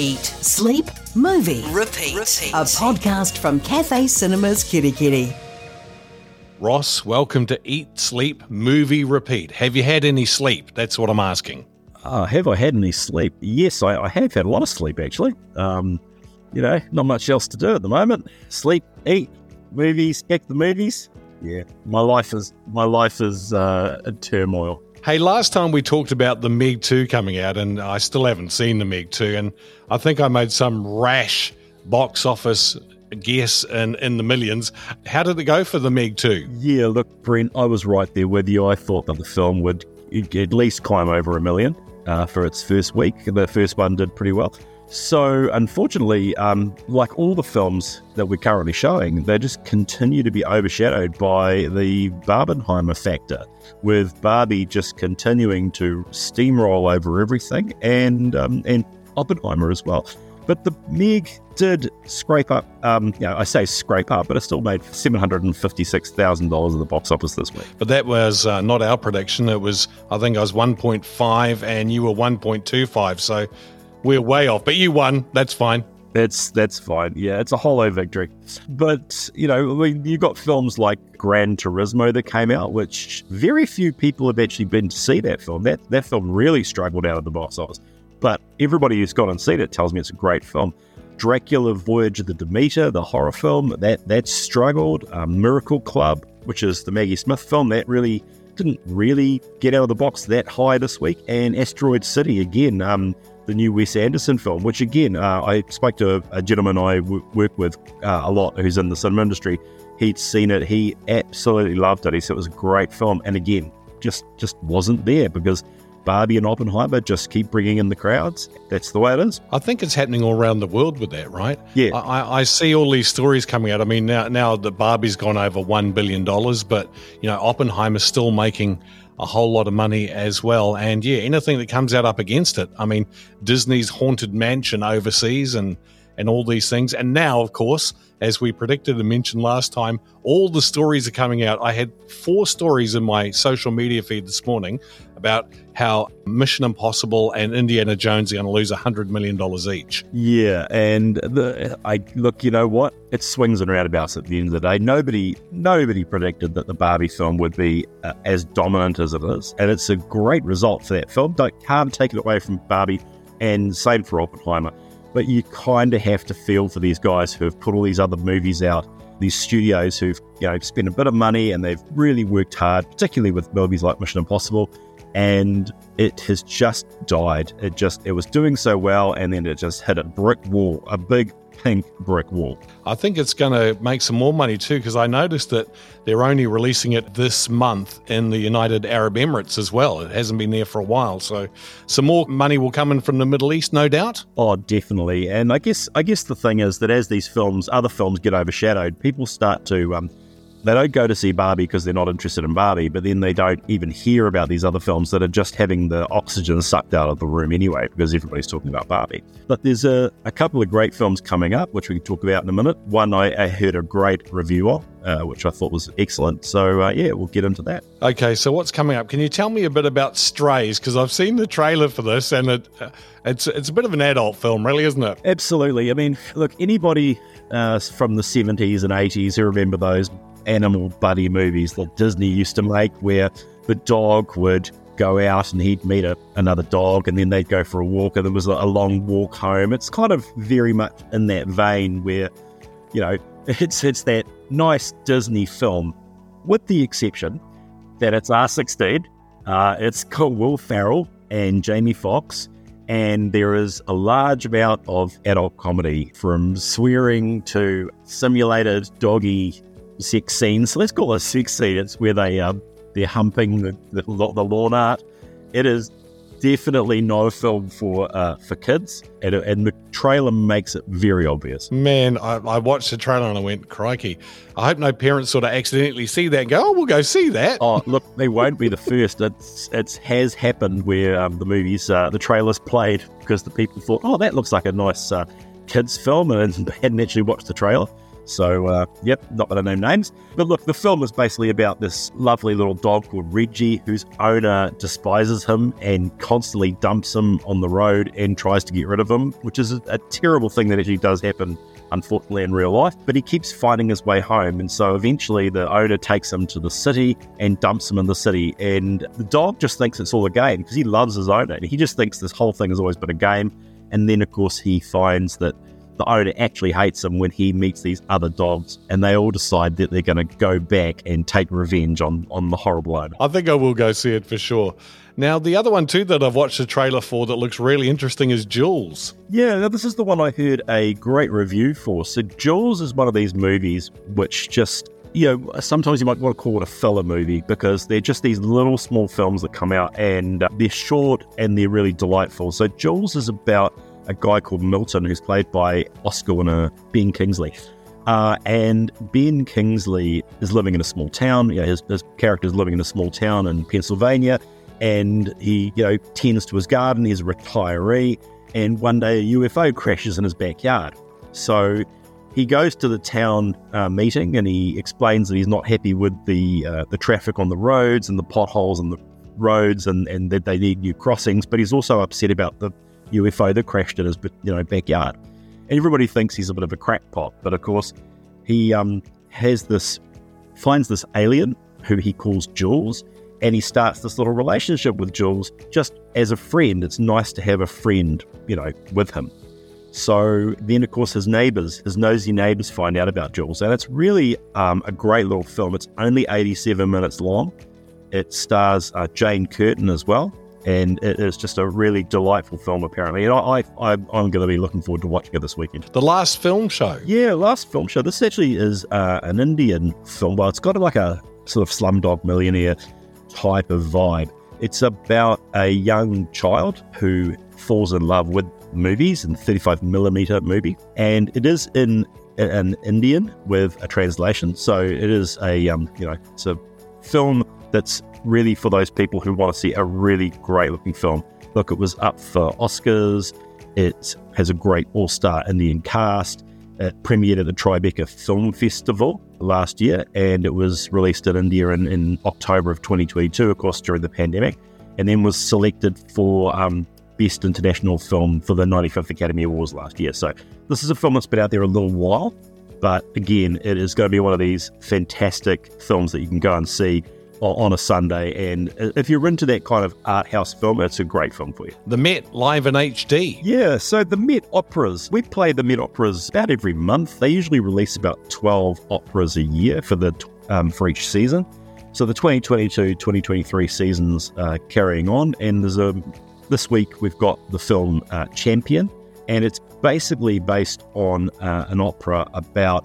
Eat, Sleep, Movie, Repeat. a podcast from Cathay Cinemas Kerikeri. Ross, welcome to Eat, Sleep, Movie, Repeat. Have you had any sleep? That's what I'm asking. Uh, have I had any sleep? Yes, I, I have had a lot of sleep actually. Um, you know, not much else to do at the moment. Sleep, eat, movies, check the movies. Yeah, my life is my life is uh, in turmoil. Hey, last time we talked about the Meg 2 coming out, and I still haven't seen the Meg 2, and I think I made some rash box office guess in, in the millions. How did it go for the Meg 2? Yeah, look, Brent, I was right there with you. I thought that the film would at least climb over a million uh, for its first week. The first one did pretty well. So, unfortunately, um, like all the films that we're currently showing, they just continue to be overshadowed by the Barbenheimer factor, with Barbie just continuing to steamroll over everything, and um, and Oppenheimer as well. But the Meg did scrape up. Um, you know, I say scrape up, but it still made seven hundred and fifty-six thousand dollars at the box office this week. But that was uh, not our prediction. It was, I think I was 1.5 and you were 1.25. So we're way off. But you won. That's fine. That's that's fine. Yeah, it's a hollow victory. But you know, I mean, you got films like Gran Turismo that came out, which very few people have actually been to see that film. That that film really struggled out of the box office. But everybody who's gone and seen it tells me it's a great film. Dracula Voyage of the Demeter, the horror film, that that struggled. Um, Miracle Club, which is the Maggie Smith film, that really didn't really get out of the box that high this week. And Asteroid City again, um, the new Wes Anderson film, which again, uh, I spoke to a, gentleman I w- work with uh, a lot who's in the cinema industry. He'd seen it, he absolutely loved it. He said it was a great film, and again, just just wasn't there because Barbie and Oppenheimer just keep bringing in the crowds. That's the way it is. I think it's happening all around the world with that, right? Yeah. I, I see all these stories coming out. I mean, now now the Barbie's gone over one billion dollars, but you know Oppenheimer's still making a whole lot of money as well. And yeah, anything that comes out up against it. I mean, Disney's Haunted Mansion overseas and and all these things. And now, of course, as we predicted and mentioned last time, all the stories are coming out. I had four stories in my social media feed this morning about how Mission Impossible and Indiana Jones are going to lose $100 million each. Yeah, and the, I look, you know what? It swings and roundabouts at the end of the day. Nobody, nobody predicted that the Barbie film would be uh, as dominant as it is, and it's a great result for that film. Don't can't take it away from Barbie, and same for Oppenheimer. But you kind of have to feel for these guys who have put all these other movies out, these studios who've you know spent a bit of money and they've really worked hard, particularly with movies like Mission Impossible, and it has just died. It just it was doing so well, and then it just hit a brick wall, a big pink brick wall. I think it's going to make some more money too, because I noticed that they're only releasing it this month in the United Arab Emirates as well. It hasn't been there for a while, so some more money will come in from the Middle East, no doubt. Oh, definitely. And I guess I guess the thing is that as these films, other films get overshadowed, people start to um, they don't go to see Barbie because they're not interested in Barbie, but then they don't even hear about these other films that are just having the oxygen sucked out of the room anyway because everybody's talking about Barbie. But there's a, a couple of great films coming up, which we can talk about in a minute. One I, I heard a great review of, uh, which I thought was excellent. So, uh, yeah, we'll get into that. Okay, so what's coming up? Can you tell me a bit about Strays? Because I've seen the trailer for this, and it uh, it's it's a bit of an adult film, really, isn't it? Absolutely. I mean, look, anybody uh, from the 70s and 80s who remember those animal buddy movies that Disney used to make, where the dog would go out and he'd meet a, another dog and then they'd go for a walk and there was a, long walk home. It's kind of very much in that vein where, you know, it's it's that nice Disney film, with the exception that it's R16. Uh, it's got Will Ferrell and Jamie Foxx, and there is a large amount of adult comedy from swearing to simulated doggy sex scenes. Let's call it a sex scene. It's where they um, they're humping the, the, the lawn art. It is definitely not a film for uh, for kids, and, and the trailer makes it very obvious. Man, I, I watched the trailer and I went, crikey. I hope no parents sort of accidentally see that and go, oh, we'll go see that. Oh, look, they won't be the first. It's it has happened where um, the movies, uh, the trailers played because the people thought, oh, that looks like a nice uh, kids film, and hadn't actually watched the trailer. So, uh, yep, not to name names. But look, the film is basically about this lovely little dog called Reggie, whose owner despises him and constantly dumps him on the road and tries to get rid of him, which is a, a terrible thing that actually does happen unfortunately in real life, but he keeps finding his way home. And so eventually the owner takes him to the city and dumps him in the city. And the dog just thinks it's all a game because he loves his owner. And he just thinks this whole thing has always been a game. And then, of course, he finds that the owner actually hates him when he meets these other dogs, and they all decide that they're going to go back and take revenge on, on the horrible owner. I think I will go see it for sure. Now, the other one too that I've watched the trailer for that looks really interesting is Jules. Yeah, now this is the one I heard a great review for. So, Jules is one of these movies which just you know, sometimes you might want to call it a filler movie because they're just these little small films that come out and they're short and they're really delightful. So, Jules is about a guy called Milton, who's played by Oscar winner Ben Kingsley. Uh, and Ben Kingsley is living in a small town. You know, his, his character is living in a small town in Pennsylvania, and he, you know, tends to his garden. He's a retiree, and one day a UFO crashes in his backyard. So he goes to the town uh, meeting and he explains that he's not happy with the uh, the traffic on the roads and the potholes and the roads, and, and that they need new crossings. But he's also upset about the UFO that crashed in his you know backyard. Everybody thinks he's a bit of a crackpot, but of course he um, has this finds this alien who he calls Jules, and he starts this little relationship with Jules just as a friend. It's nice to have a friend, you know, with him. So then, of course, his neighbors, his nosy neighbors, find out about Jules, and it's really um, a great little film. It's only 87 minutes long. It stars uh, Jane Curtin as well, and it is just a really delightful film apparently. And I, I, am going to be looking forward to watching it this weekend. The last film show? Yeah last film show. This actually is uh, an indian film. Well it's got like a sort of slumdog millionaire type of vibe. It's about a young child who falls in love with movies and 35 millimeter movie. And it is in an indian with a translation. So it is a um, you know it's a film that's really for those people who want to see a really great looking film. Look, it was up for Oscars. It has a great all star Indian cast. It premiered at the Tribeca Film Festival last year and it was released in India in, in October of 2022, of course, during the pandemic, and then was selected for um, Best International Film for the 95th Academy Awards last year. So, this is a film that's been out there a little while, but again, it is going to be one of these fantastic films that you can go and see on a Sunday. And if you're into that kind of art house film, it's a great film for you. The Met live in HD. Yeah, so the Met operas, we play the Met operas about every month. They usually release about 12 operas a year for the um, for each season. So the 2022-2023 seasons uh, carrying on, and there's a this week we've got the film uh, Champion, and it's basically based on uh, an opera about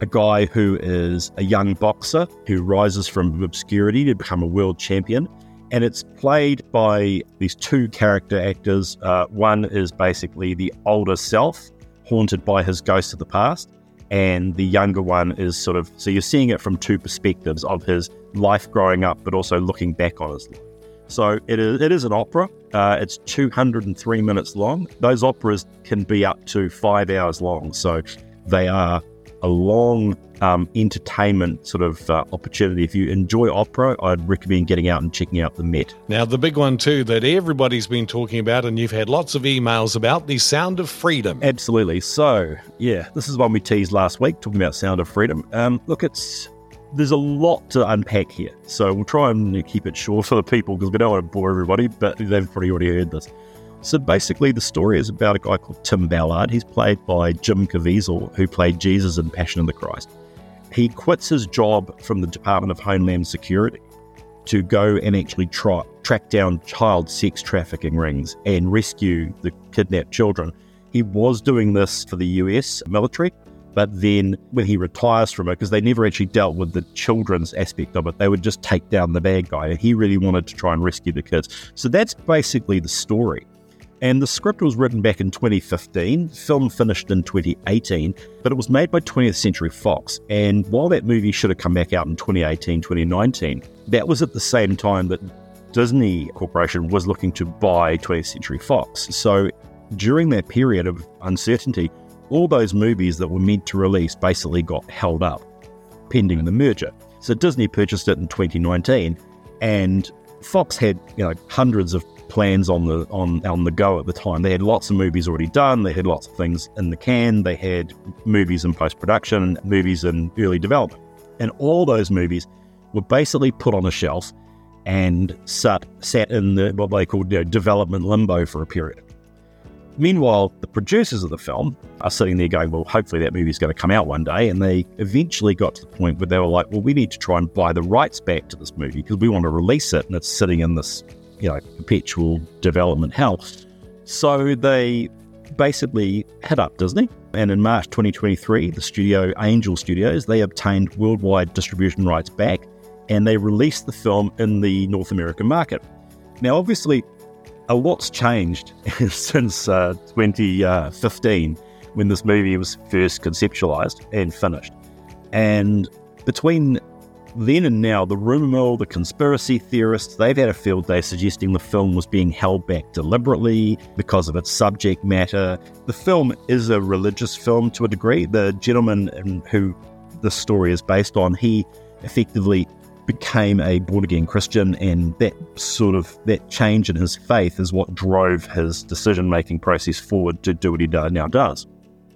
a guy who is a young boxer who rises from obscurity to become a world champion. And it's played by these two character actors. Uh, one is basically the older self, haunted by his ghost of the past. And the younger one is sort of, so you're seeing it from two perspectives of his life growing up, but also looking back on his life. So it is, it is an opera. Uh, it's 203 minutes long. Those operas can be up to five hours long. So they are a long um, entertainment sort of uh, opportunity. If you enjoy opera, I'd recommend getting out and checking out the Met. Now, the big one too that everybody's been talking about, and you've had lots of emails about the Sound of Freedom. Absolutely. So, yeah, this is one we teased last week, talking about Sound of Freedom. Um, look, it's there's a lot to unpack here, so we'll try and keep it short for the people because we don't want to bore everybody, but they've probably already heard this. So basically, the story is about a guy called Tim Ballard. He's played by Jim Caviezel, who played Jesus in Passion of the Christ. He quits his job from the Department of Homeland Security to go and actually tra- track down child sex trafficking rings and rescue the kidnapped children. He was doing this for the US military, but then when he retires from it, because they never actually dealt with the children's aspect of it, they would just take down the bad guy. And he really wanted to try and rescue the kids. So that's basically the story. And the script was written back in 2015, film finished in 2018, but it was made by 20th Century Fox. And while that movie should have come back out in 2018, 2019, that was at the same time that Disney Corporation was looking to buy 20th Century Fox. So during that period of uncertainty, all those movies that were meant to release basically got held up pending the merger. So Disney purchased it in 2019, and Fox had you know hundreds of plans on the on on the go at the time. They had lots of movies already done. They had lots of things in the can. They had movies in post production, movies in early development, and all those movies were basically put on a shelf and sat sat in the what they called you know, development limbo for a period. Meanwhile, the producers of the film are sitting there going, well, hopefully that movie's going to come out one day. And they eventually got to the point where they were like, well, we need to try and buy the rights back to this movie because we want to release it and it's sitting in this, you know, perpetual development hell. So they basically hit up Disney. And in March 2023, the studio Angel Studios, they obtained worldwide distribution rights back and they released the film in the North American market. Now, obviously, a lot's changed since uh, 2015 when this movie was first conceptualized and finished. And between then and now, the rumor mill, the conspiracy theorists, they've had a field day suggesting the film was being held back deliberately because of its subject matter. The film is a religious film to a degree. The gentleman who the story is based on, he effectively became a born again Christian, and that sort of that change in his faith is what drove his decision making process forward to do what he now does.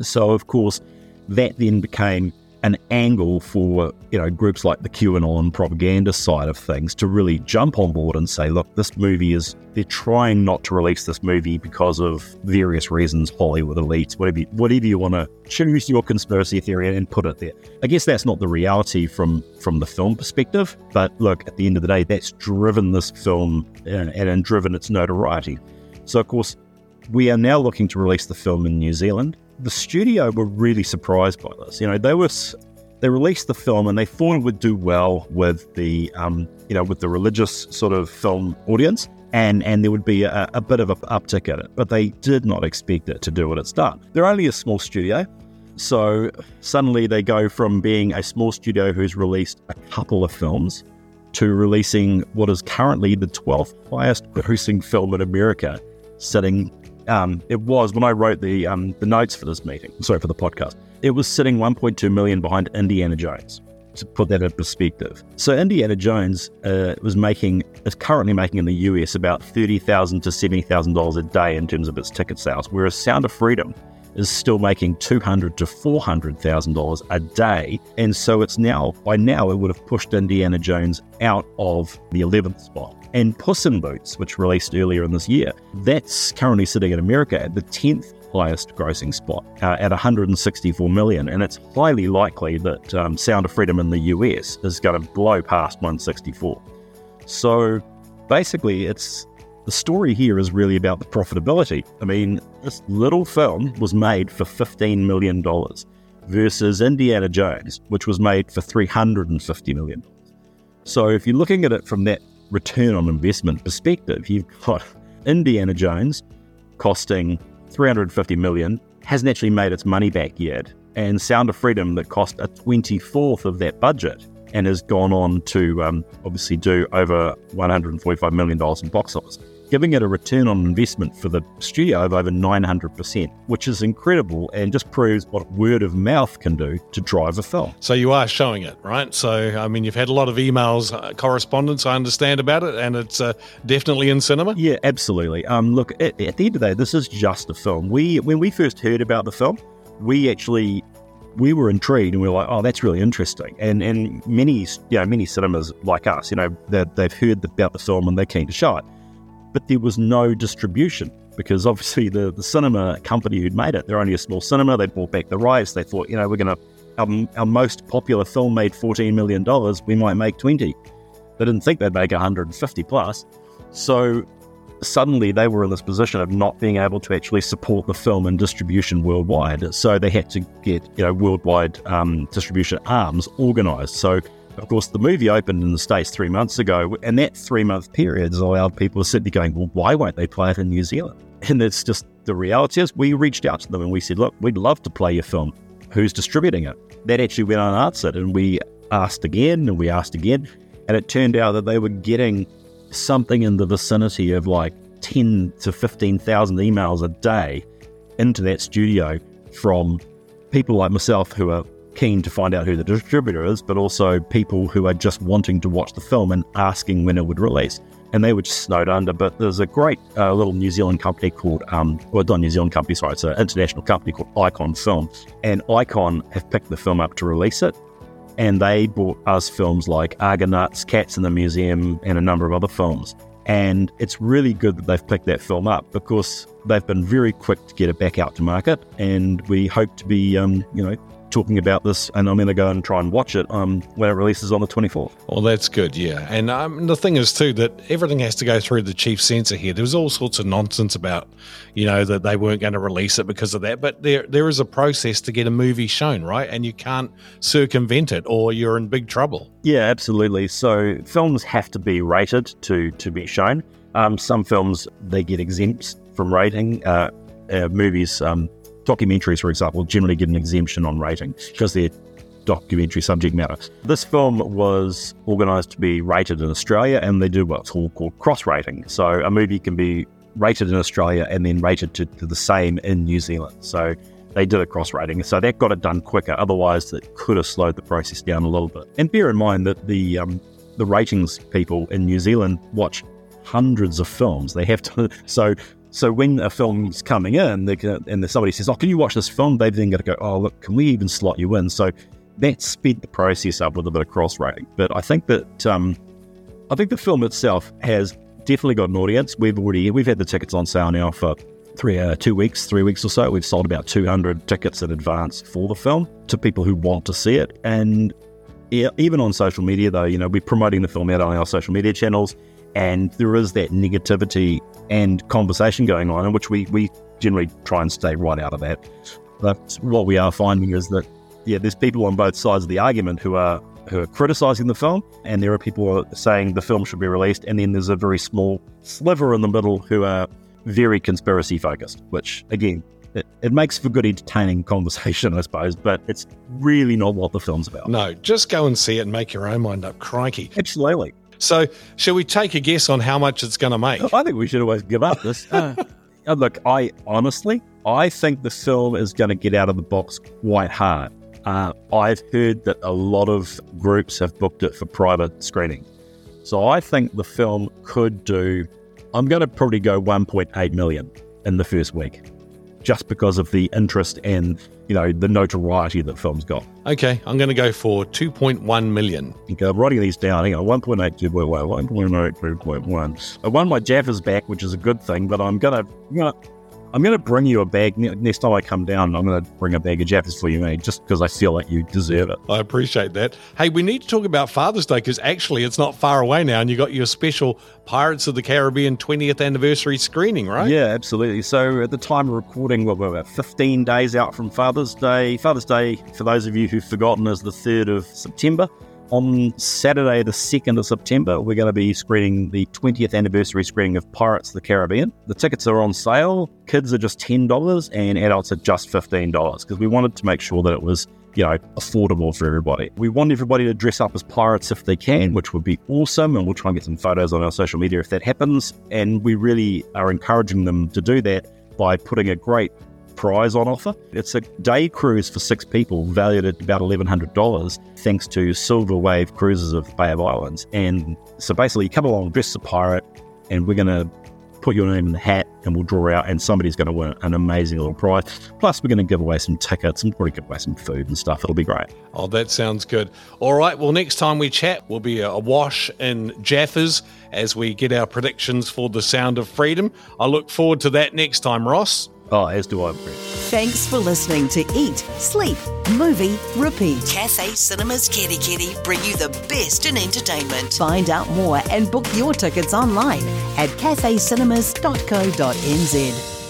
So, of course, that then became an angle for you know groups like the QAnon propaganda side of things to really jump on board and say, look, this movie is they're trying not to release this movie because of various reasons, Hollywood elites, whatever you, whatever you want to choose your conspiracy theory and put it there. I guess that's not the reality from from the film perspective, but look, at the end of the day, that's driven this film uh, and, and driven its notoriety. So of course, we are now looking to release the film in New Zealand the studio were really surprised by this. You know, they were they released the film and they thought it would do well with the um, you know with the religious sort of film audience and and there would be a, a bit of an uptick in it, but they did not expect it to do what it's done. They're only a small studio. So suddenly they go from being a small studio who's released a couple of films to releasing what is currently the 12th highest grossing film in America, sitting um, it was when I wrote the um, the notes for this meeting. Sorry for the podcast. It was sitting 1.2 million behind Indiana Jones. To put that in perspective, so Indiana Jones uh, was making is currently making in the US about thirty thousand to seventy thousand dollars a day in terms of its ticket sales, whereas Sound of Freedom is still making two hundred to four hundred thousand dollars a day, and so it's now by now it would have pushed Indiana Jones out of the eleventh spot and Puss in Boots, which released earlier in this year. That's currently sitting in America at the 10th highest grossing spot uh, at 164 million, and it's highly likely that um, Sound of Freedom in the US is going to blow past 164. So basically, it's the story here is really about the profitability. I mean, this little film was made for $15 million versus Indiana Jones, which was made for $350 million. So if you're looking at it from that return on investment perspective, you've got Indiana Jones costing 350 million, hasn't actually made its money back yet, and Sound of Freedom that cost a 24th of that budget and has gone on to um, obviously do over 145 million dollars in box office giving it a return on investment for the studio of over 900%, which is incredible and just proves what word of mouth can do to drive a film. So you are showing it, right? So, I mean, you've had a lot of emails, uh, correspondence, I understand about it, and it's uh, definitely in cinema? Yeah, absolutely. Um, look, at, at the end of the day, this is just a film. We When we first heard about the film, we actually we were intrigued and we were like, oh, that's really interesting. And and many you know many cinemas like us, you know, they've heard about the film and they're keen to show it but there was no distribution because obviously the, the cinema company who'd made it, they're only a small cinema. They bought back the rights. They thought, you know, we're going to, our, our most popular film made $14 million. We might make 20. They didn't think they'd make 150 plus. So suddenly they were in this position of not being able to actually support the film and distribution worldwide. So they had to get, you know, worldwide um, distribution arms organized. So of course, the movie opened in the States three months ago, and that three month period has allowed people to sit there going, well, why won't they play it in New Zealand? And it's just the reality is we reached out to them and we said, look, we'd love to play your film. Who's distributing it? That actually went unanswered, and we asked again and we asked again, and it turned out that they were getting something in the vicinity of like 10 to 15,000 emails a day into that studio from people like myself who are keen to find out who the distributor is, but also people who are just wanting to watch the film and asking when it would release. And they were just snowed under. But there's a great uh, little New Zealand company called, um, well, not New Zealand company, sorry, it's an international company called Icon Film. And Icon have picked the film up to release it. And they bought us films like Argonauts, Cats in the Museum, and a number of other films. And it's really good that they've picked that film up because they've been very quick to get it back out to market. And we hope to be, um, you know, talking about this, and I'm going to go and try and watch it um, when it releases on the 24th. Well, that's good, yeah. And um, the thing is, too, that everything has to go through the chief censor here. There was all sorts of nonsense about, you know, that they weren't going to release it because of that. But there, there is a process to get a movie shown, right? And you can't circumvent it, or you're in big trouble. Yeah, absolutely. So films have to be rated to to be shown. Um, some films they get exempt from rating. Uh, uh, movies um, documentaries, for example, generally get an exemption on rating because they're documentary subject matter. This film was organised to be rated in Australia, and they do what's called cross rating. So a movie can be rated in Australia and then rated to, to the same in New Zealand. So they did a cross rating. So that got it done quicker. Otherwise, it could have slowed the process down a little bit. And bear in mind that the um, the ratings people in New Zealand watch hundreds of films. They have to so so when a film's coming in, can, and somebody says, "Oh, can you watch this film?" They've then got to go, "Oh, look, can we even slot you in?" So that sped the process up with a bit of cross rating. But I think that um, I think the film itself has definitely got an audience. We've already we've had the tickets on sale now for three uh, two weeks, three weeks or so. We've sold about two hundred tickets in advance for the film to people who want to see it, and yeah, even on social media, though, you know, we're promoting the film out on our social media channels and there is that negativity and conversation going on, in which we, we generally try and stay right out of that. But what we are finding is that, yeah, there's people on both sides of the argument who are who are criticizing the film, and there are people saying the film should be released, and then there's a very small sliver in the middle who are very conspiracy focused, which again, it, it, makes for good entertaining conversation, I suppose, but it's really not what the film's about. No, just go and see it and make your own mind up. Crikey. Absolutely. So, shall we take a guess on how much it's going to make? I think we should always give up this. Uh, look, I honestly, I think the film is going to get out of the box quite hard. Uh, I've heard that a lot of groups have booked it for private screening. So I think the film could do, I'm going to probably go 1.8 million in the first week just because of the interest and you know the notoriety that film's got. Okay, I'm going to go for 2.1 million. Okay, I'm uh, writing these down. Hang on, 1.8, 2.1, 1.8, 2.1. I won my Jaffas back, which is a good thing, but I'm gonna, I'm gonna I'm going to bring you a bag next time I come down. I'm going to bring a bag of Jaffas for you, mate, just because I feel like you deserve it. I appreciate that. Hey, we need to talk about Father's Day because actually it's not far away now, and you got your special Pirates of the Caribbean 20th anniversary screening, right? Yeah, absolutely. So at the time of recording, we're about 15 days out from Father's Day. Father's Day, for those of you who've forgotten, is the 3rd of September. On Saturday, the 2nd of September, we're going to be screening the 20th anniversary screening of Pirates of the Caribbean. The tickets are on sale. Kids are just $10 and adults are just $15 because we wanted to make sure that it was you know, affordable for everybody. We want everybody to dress up as pirates if they can, which would be awesome. And we'll try and get some photos on our social media if that happens. And we really are encouraging them to do that by putting a great prize on offer. It's a day cruise for six people valued at about $1,100 thanks to Silver Wave Cruises of the Bay of Islands. And so basically, you come along, dress as a pirate, and we're going to put your name in the hat and we'll draw out and somebody's going to win an amazing little prize. Plus, we're going to give away some tickets and probably give away some food and stuff. It'll be great. Oh, that sounds good. All right. Well, next time we chat, we'll be a wash in Jaffas as we get our predictions for the Sound of Freedom. I look forward to that next time, Ross. Oh, as do I. Thanks for listening to Eat, Sleep, Movie, Repeat. Cathay Cinemas Kerikeri bring you the best in entertainment. Find out more and book your tickets online at cathaycinemas.co.nz.